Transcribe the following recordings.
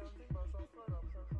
Sensation, die Wasser verdampft.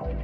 Oi.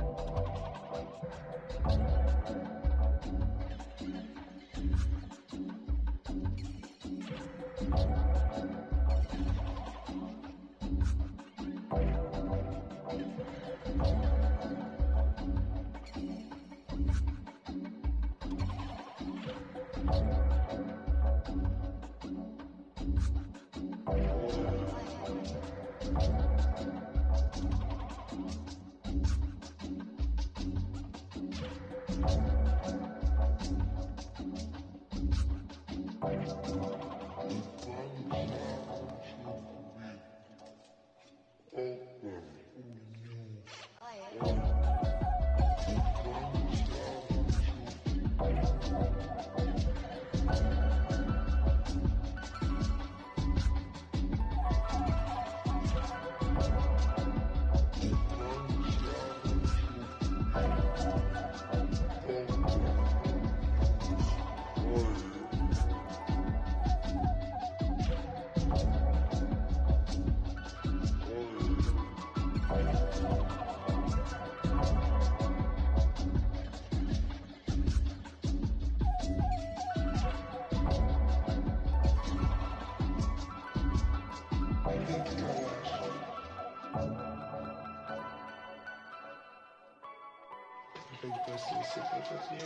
sesini sıfır çok niye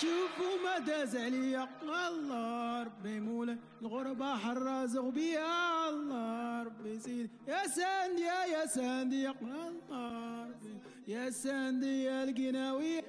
شوفوا ما داز عليا الله ربي مولاي الغربة حرازق بيا الله ربي سيدي. يا ساندي يا ساندي الله ربي يا ساندي يا القناوي.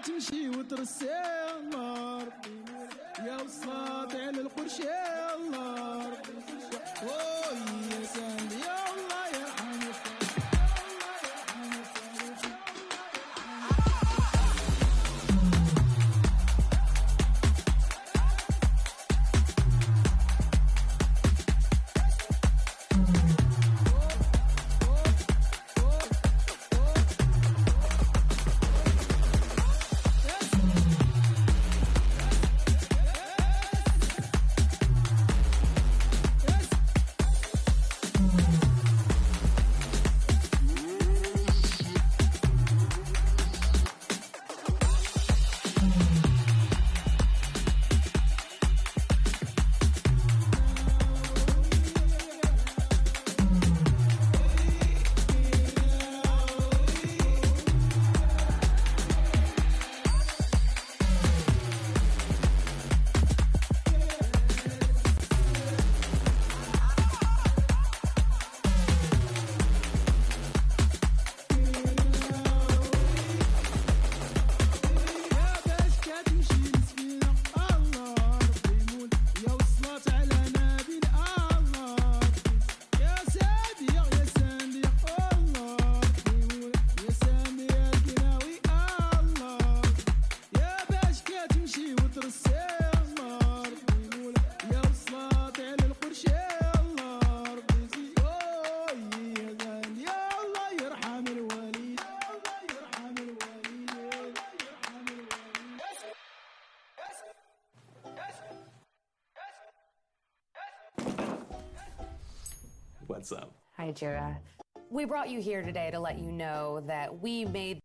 Latin Nigeria. We brought you here today to let you know that we made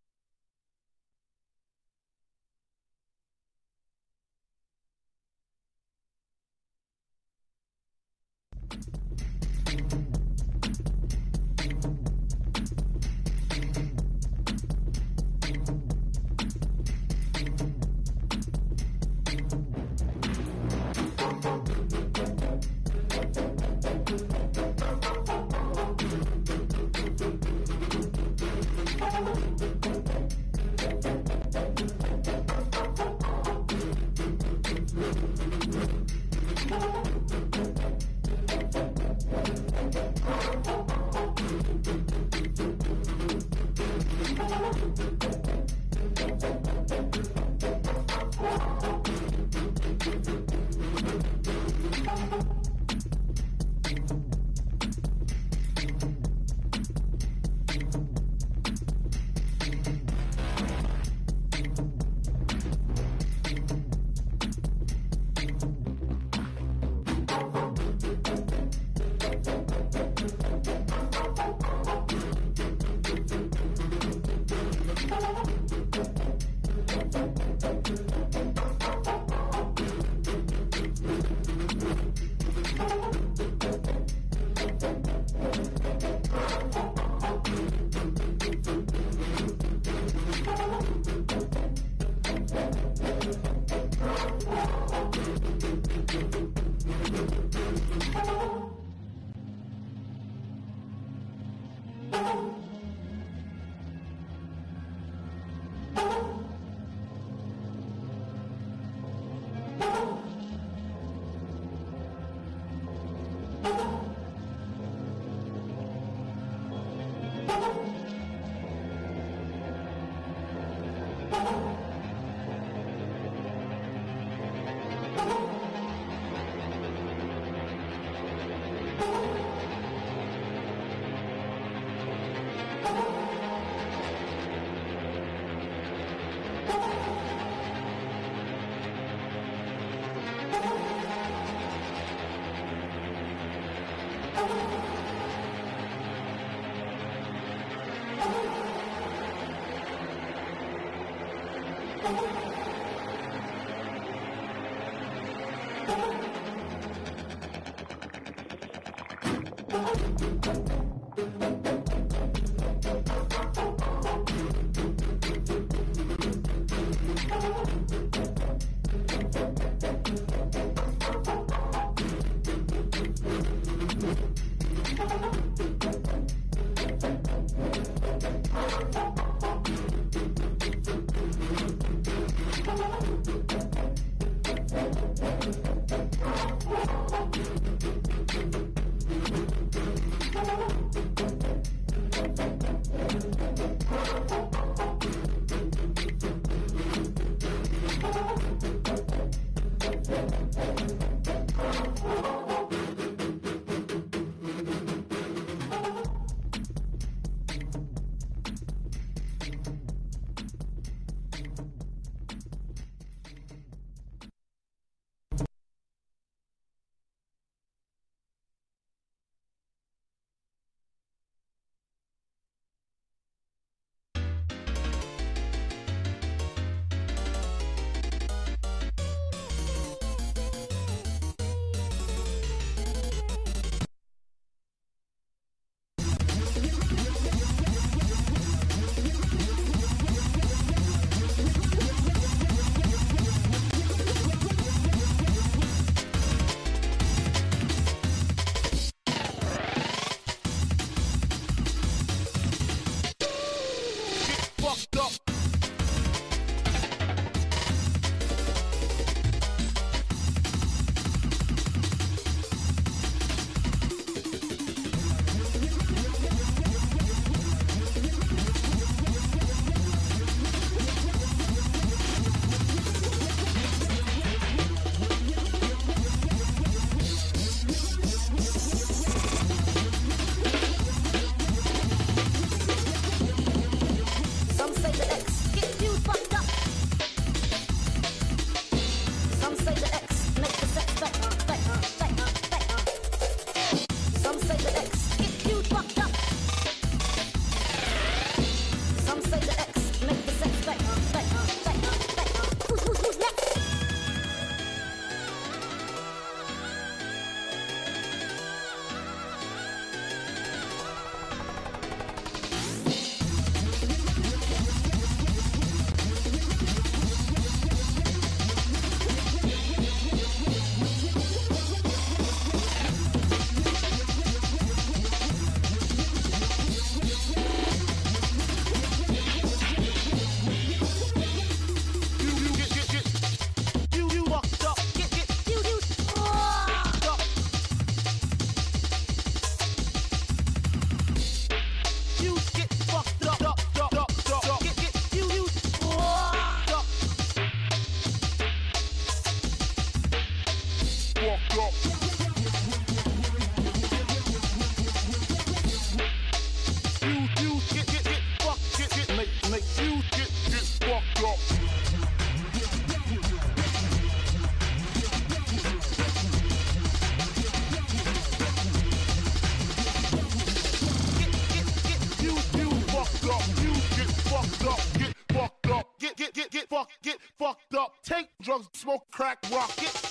crack rocket.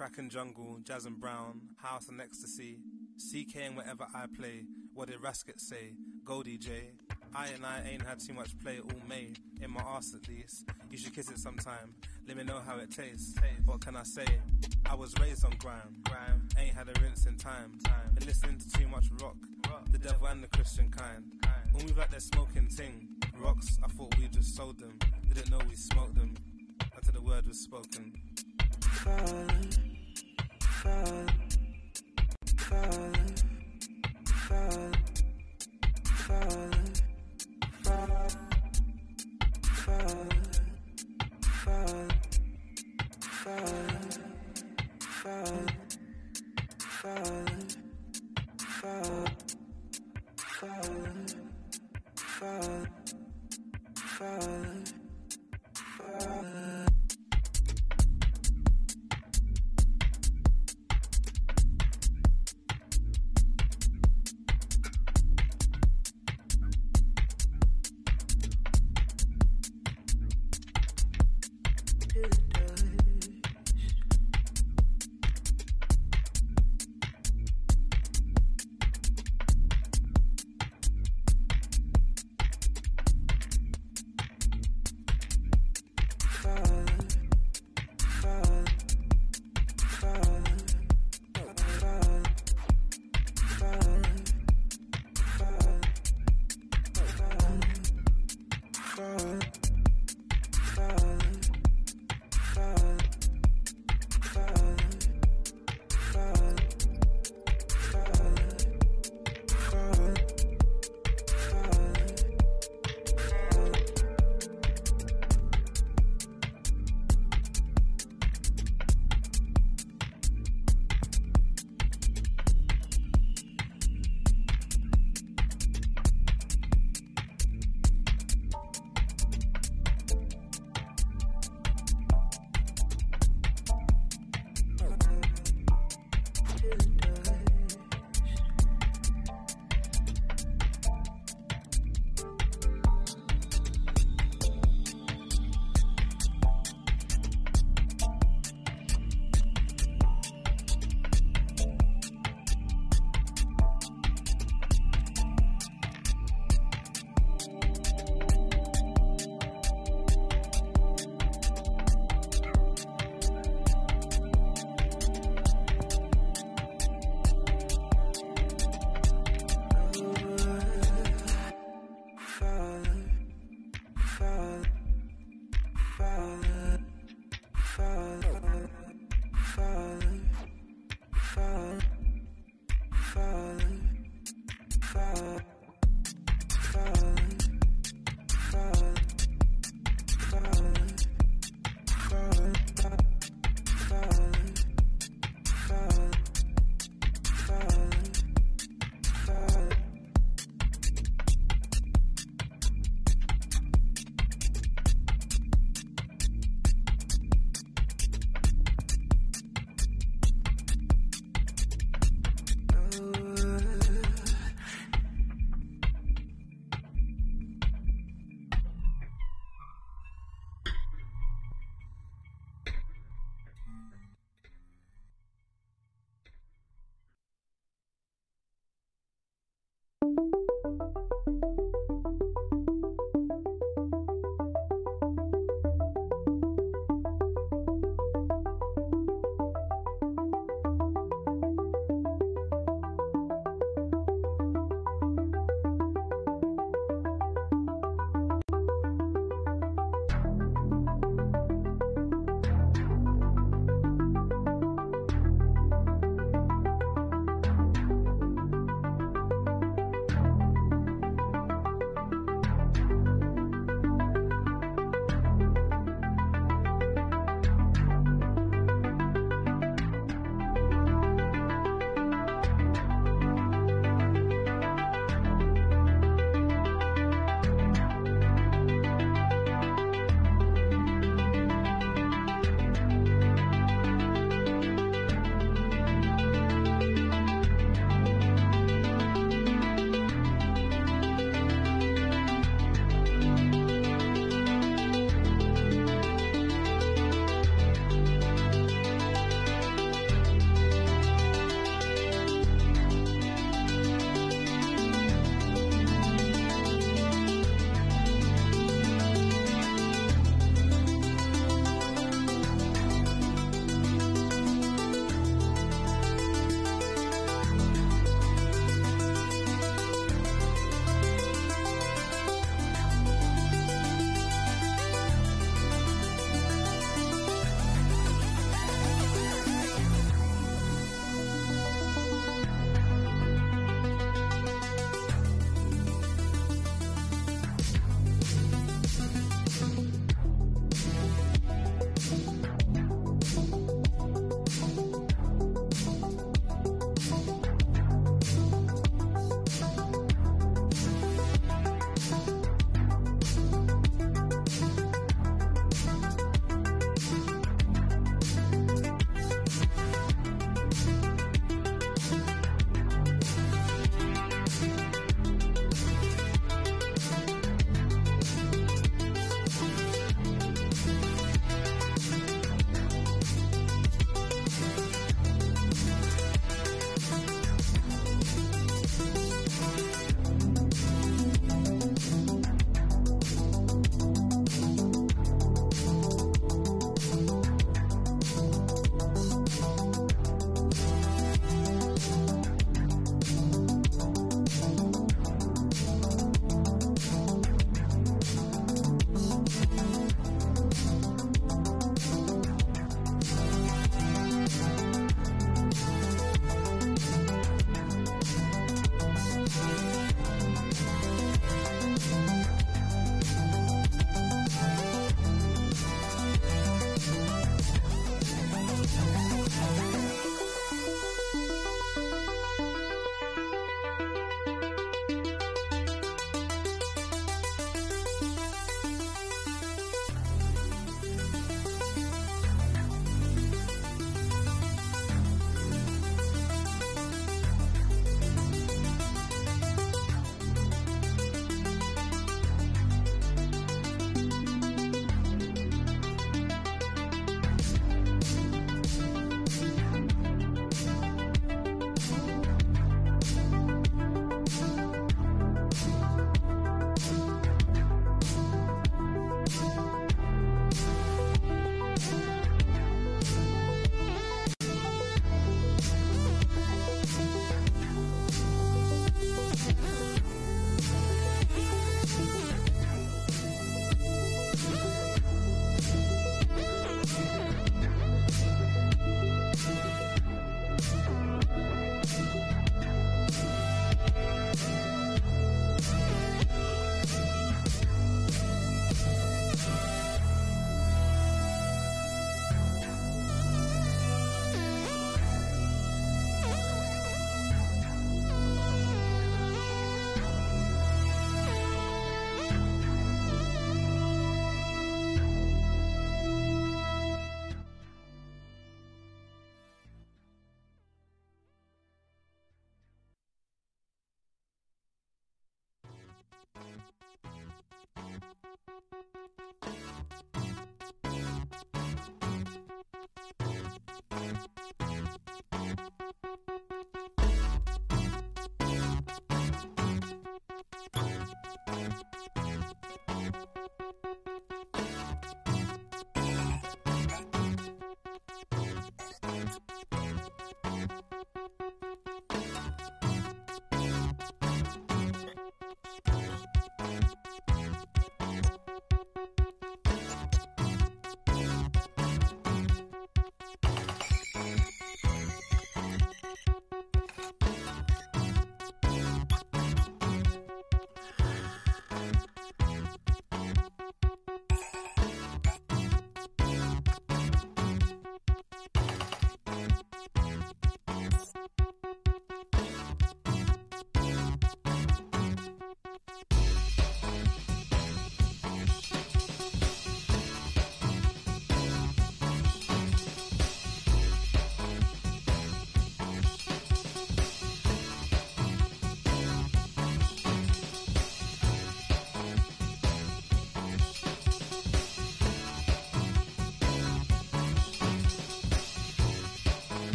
Kraken Jungle, Jazz and Brown, House and Ecstasy, CKing wherever I play. What did Rasket say? Goldie J. I and I ain't had too much play all May. In my ass at least. You should kiss it sometime. Let me know how it tastes. What can I say? I was raised on grime. Grime. Ain't had a rinse in time. Time. Been listening to too much rock. The devil and the Christian kind. When we like that smoking thing. Rocks, I thought we just sold them. Didn't know we smoked them. Until the word was spoken far.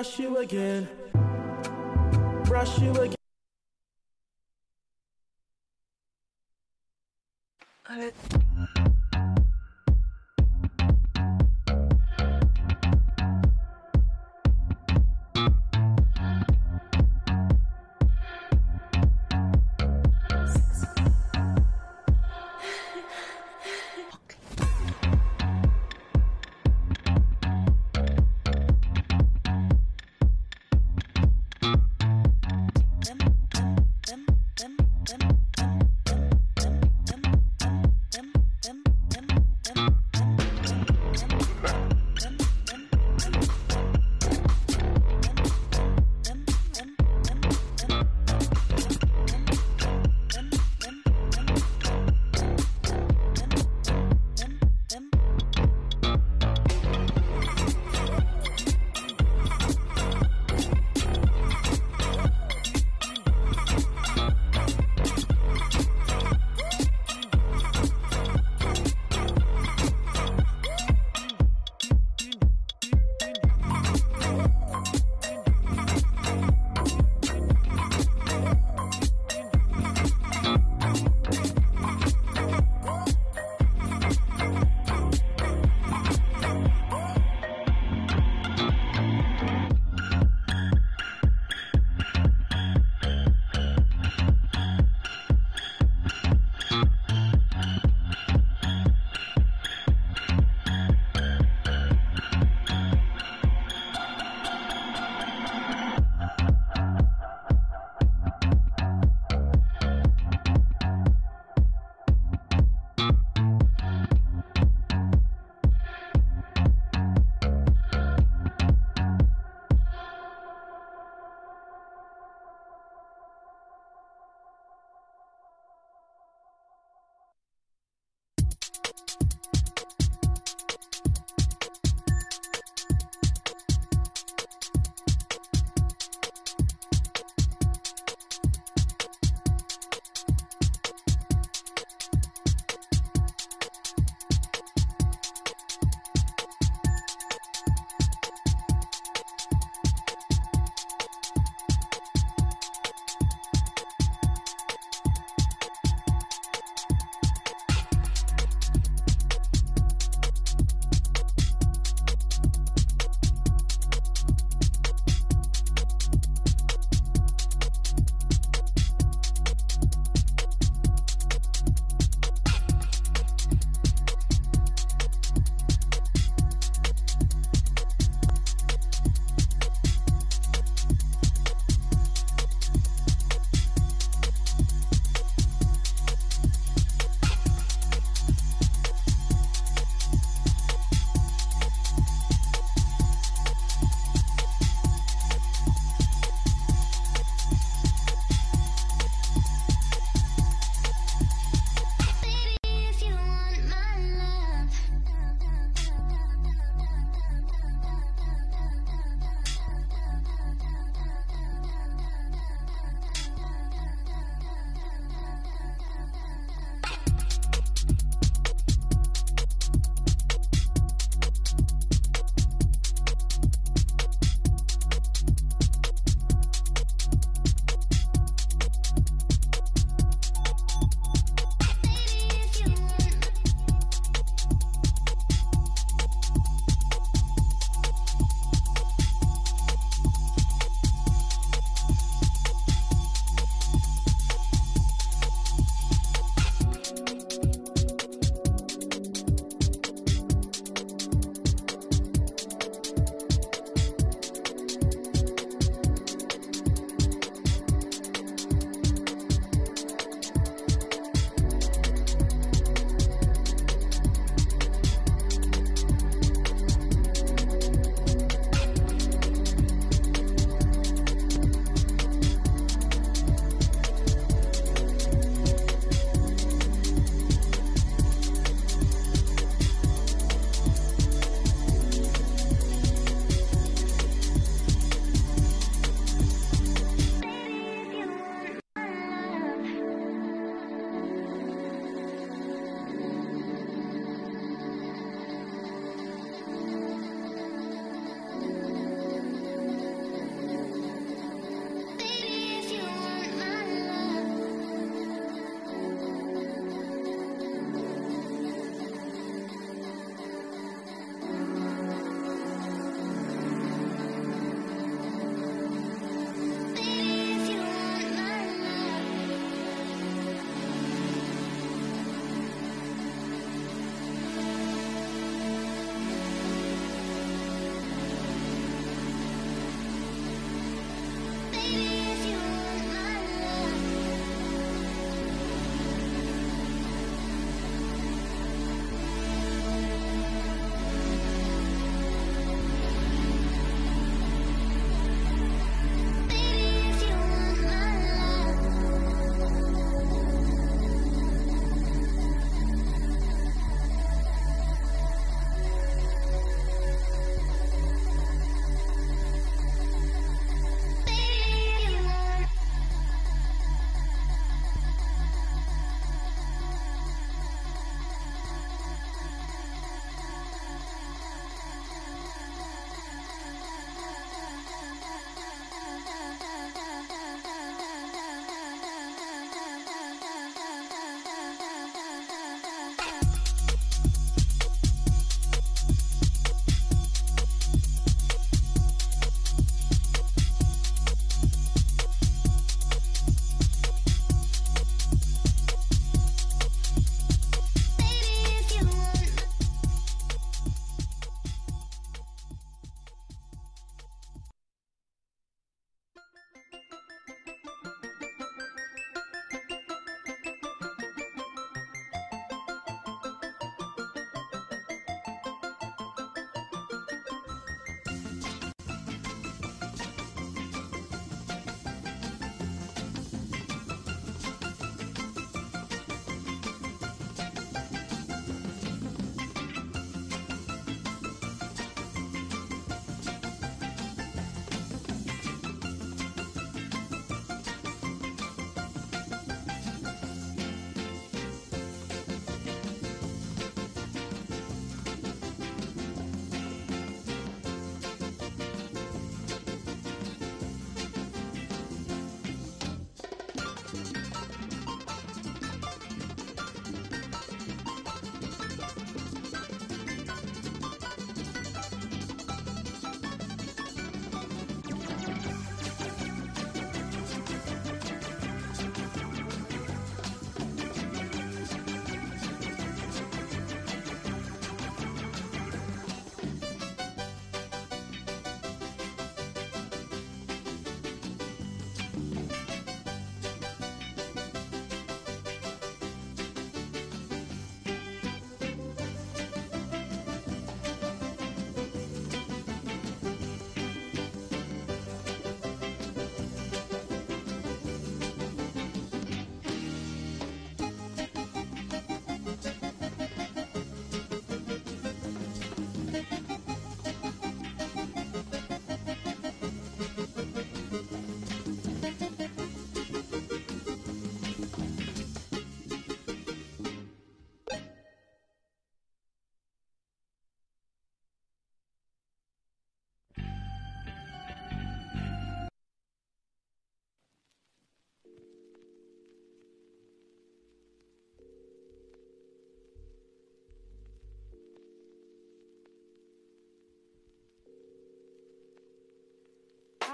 Brush you again. Brush you again.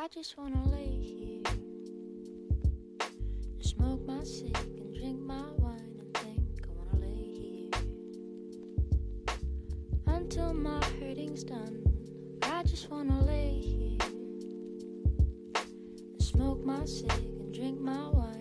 I just wanna lay here and smoke my cig and drink my wine and think I wanna lay here until my hurting's done. I just wanna lay here and smoke my cig and drink my wine.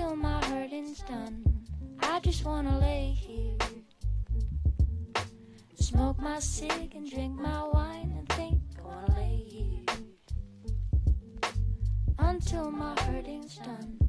till my hurting's done. I just wanna lay here, smoke my cig and drink my wine and think I wanna lay here until my hurting's done.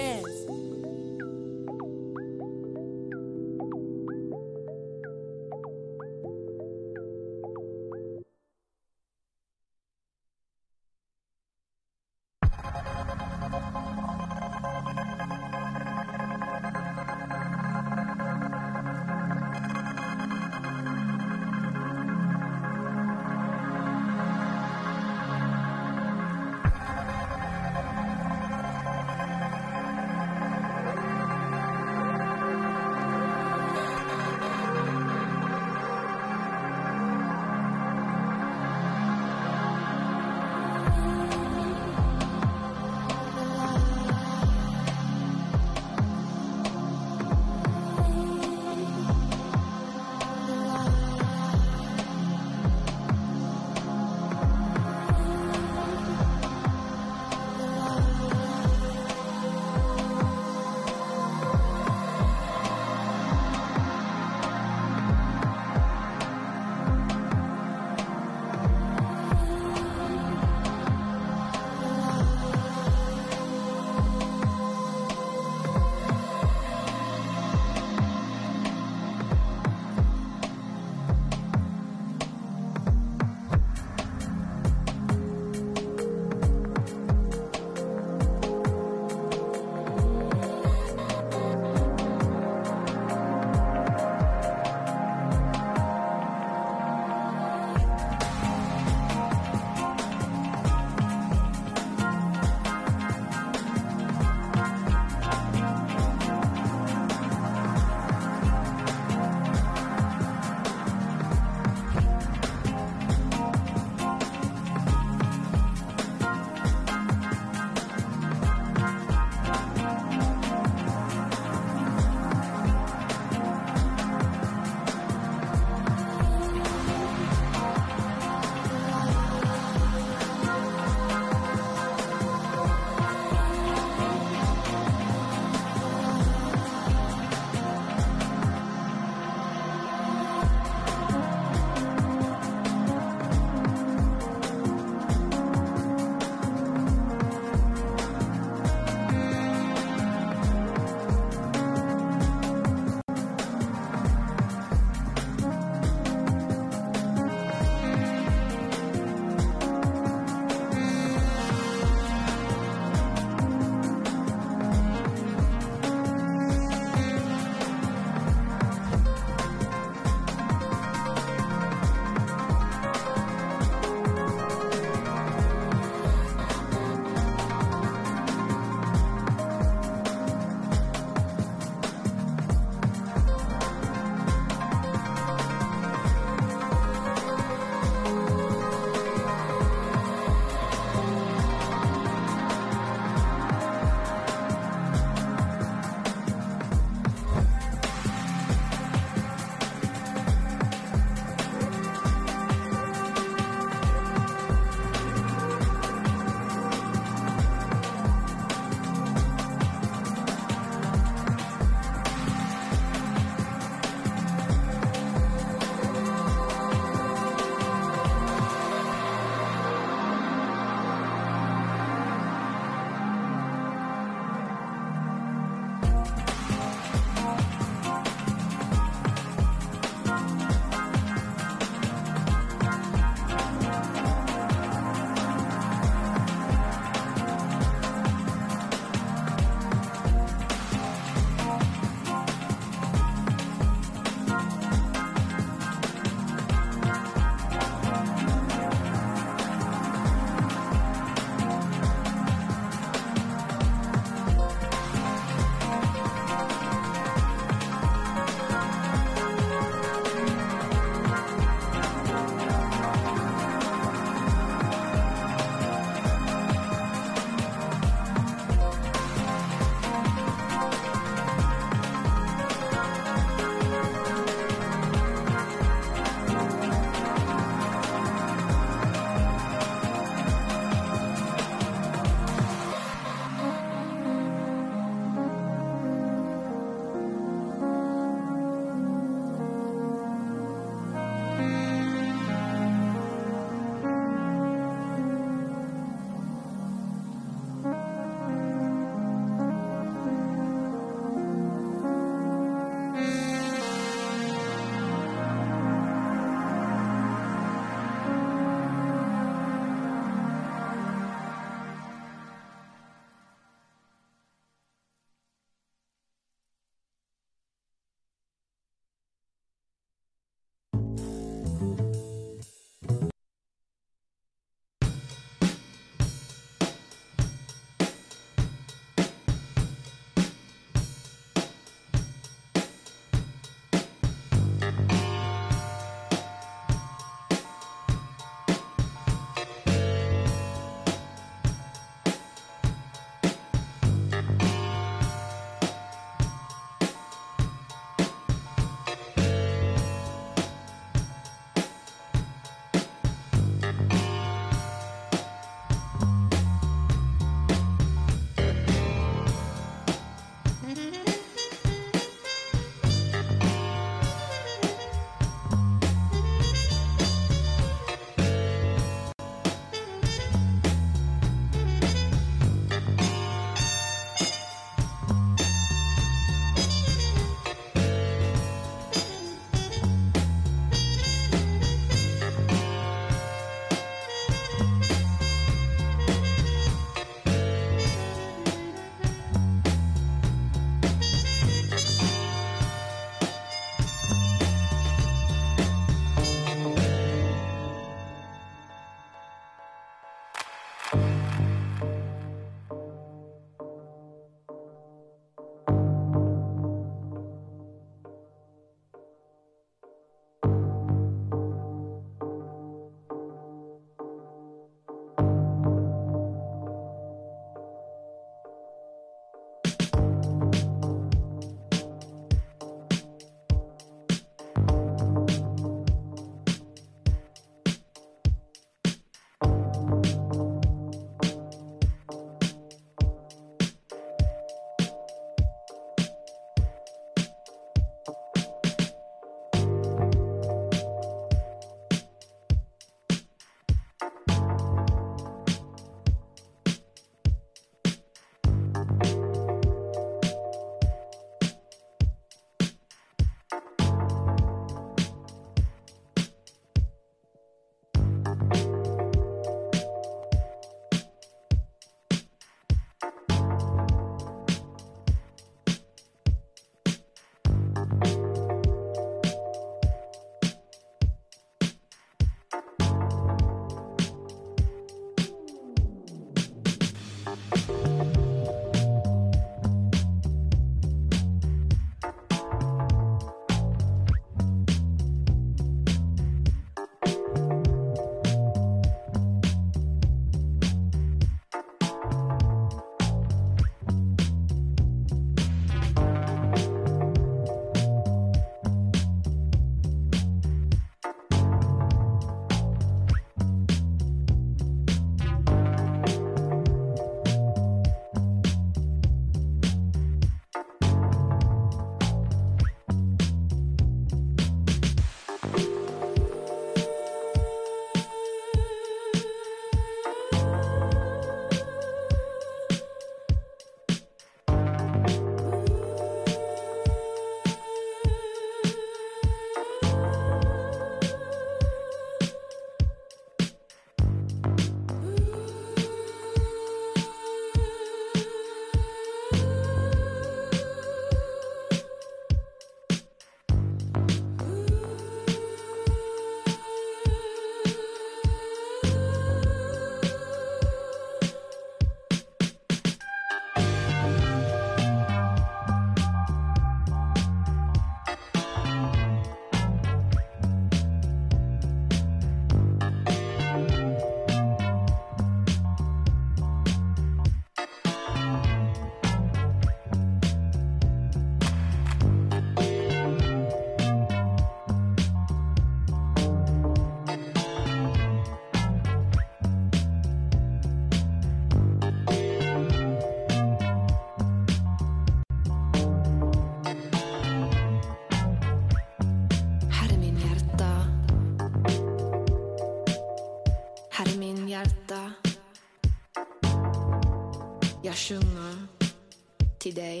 Till dig.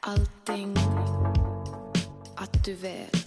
Allting att du vet.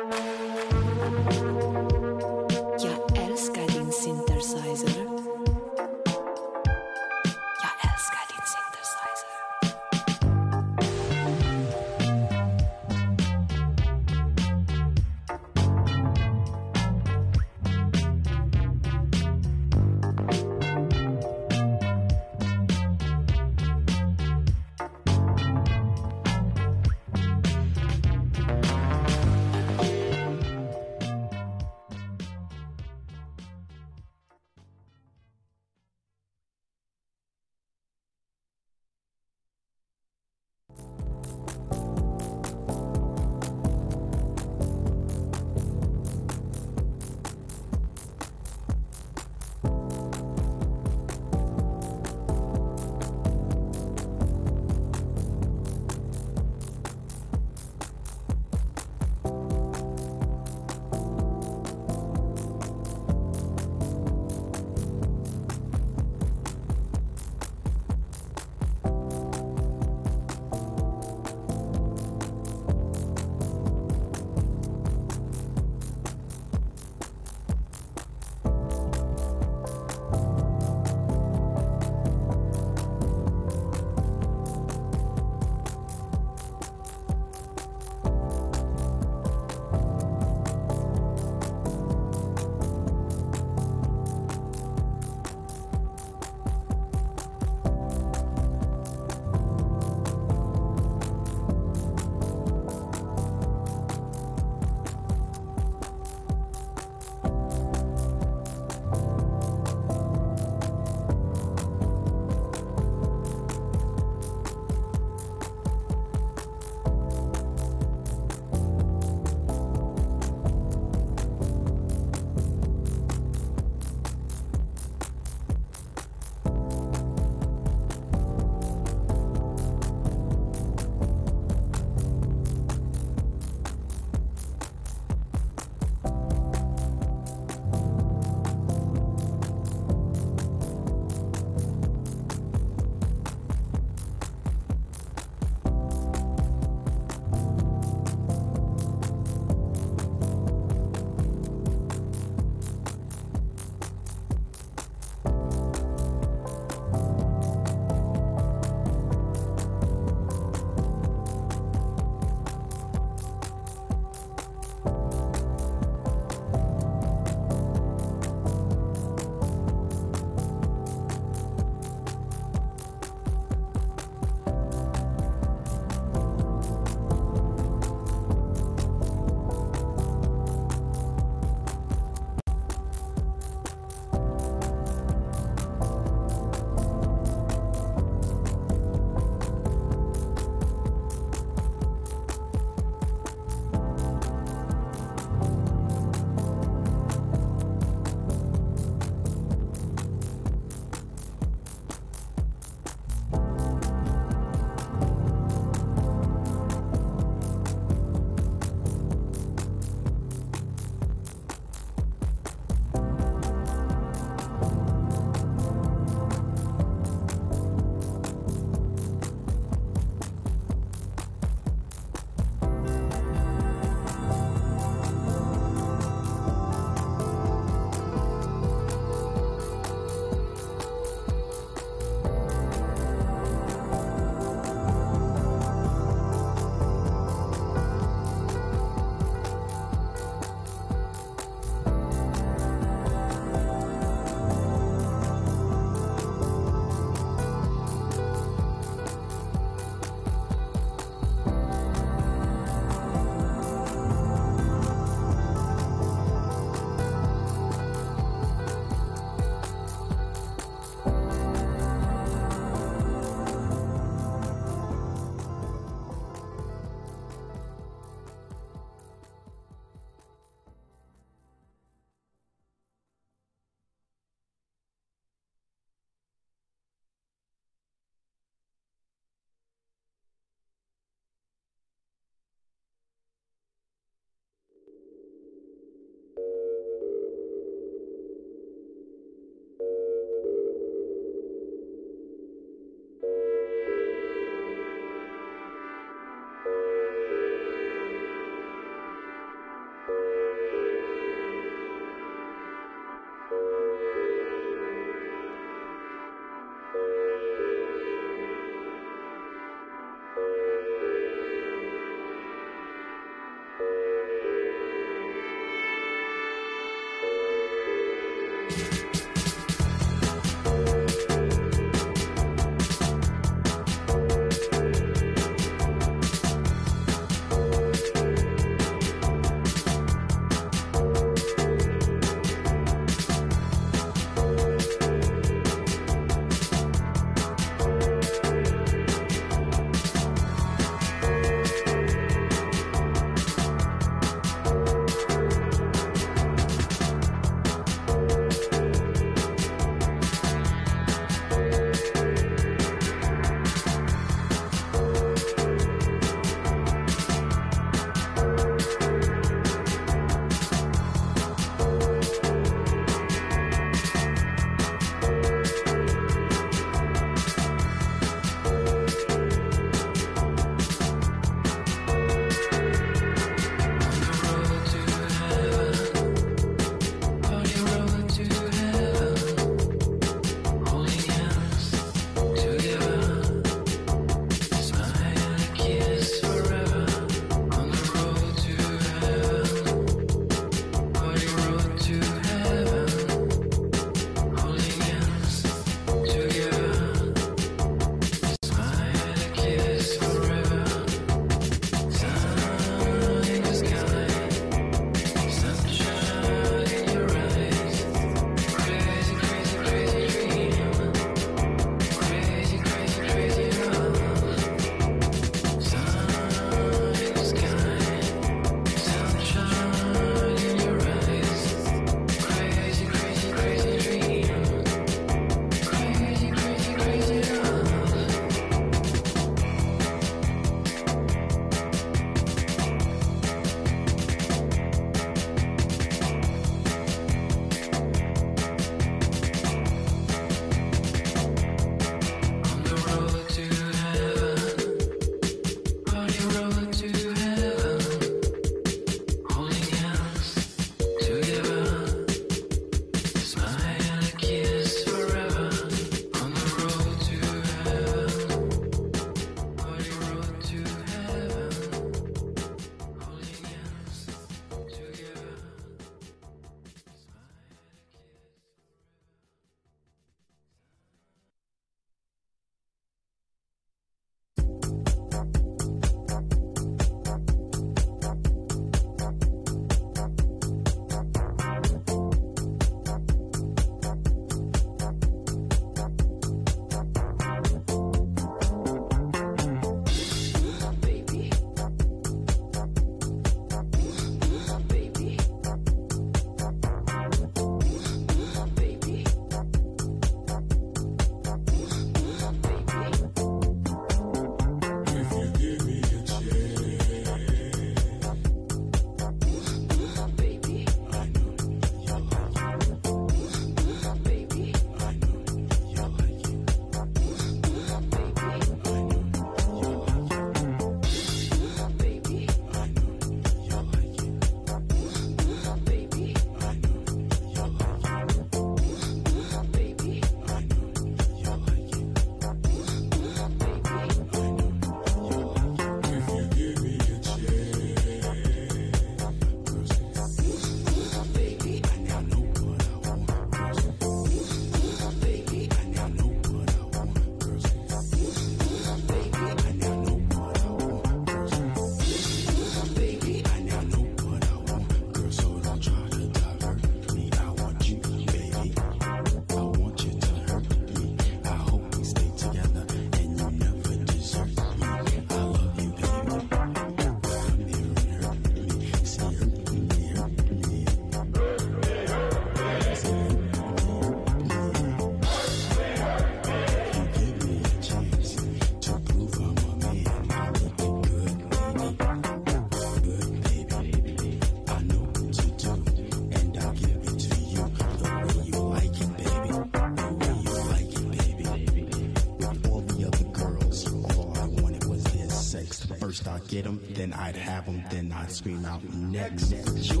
I'd have them, then I'd scream out next. next.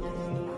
Thank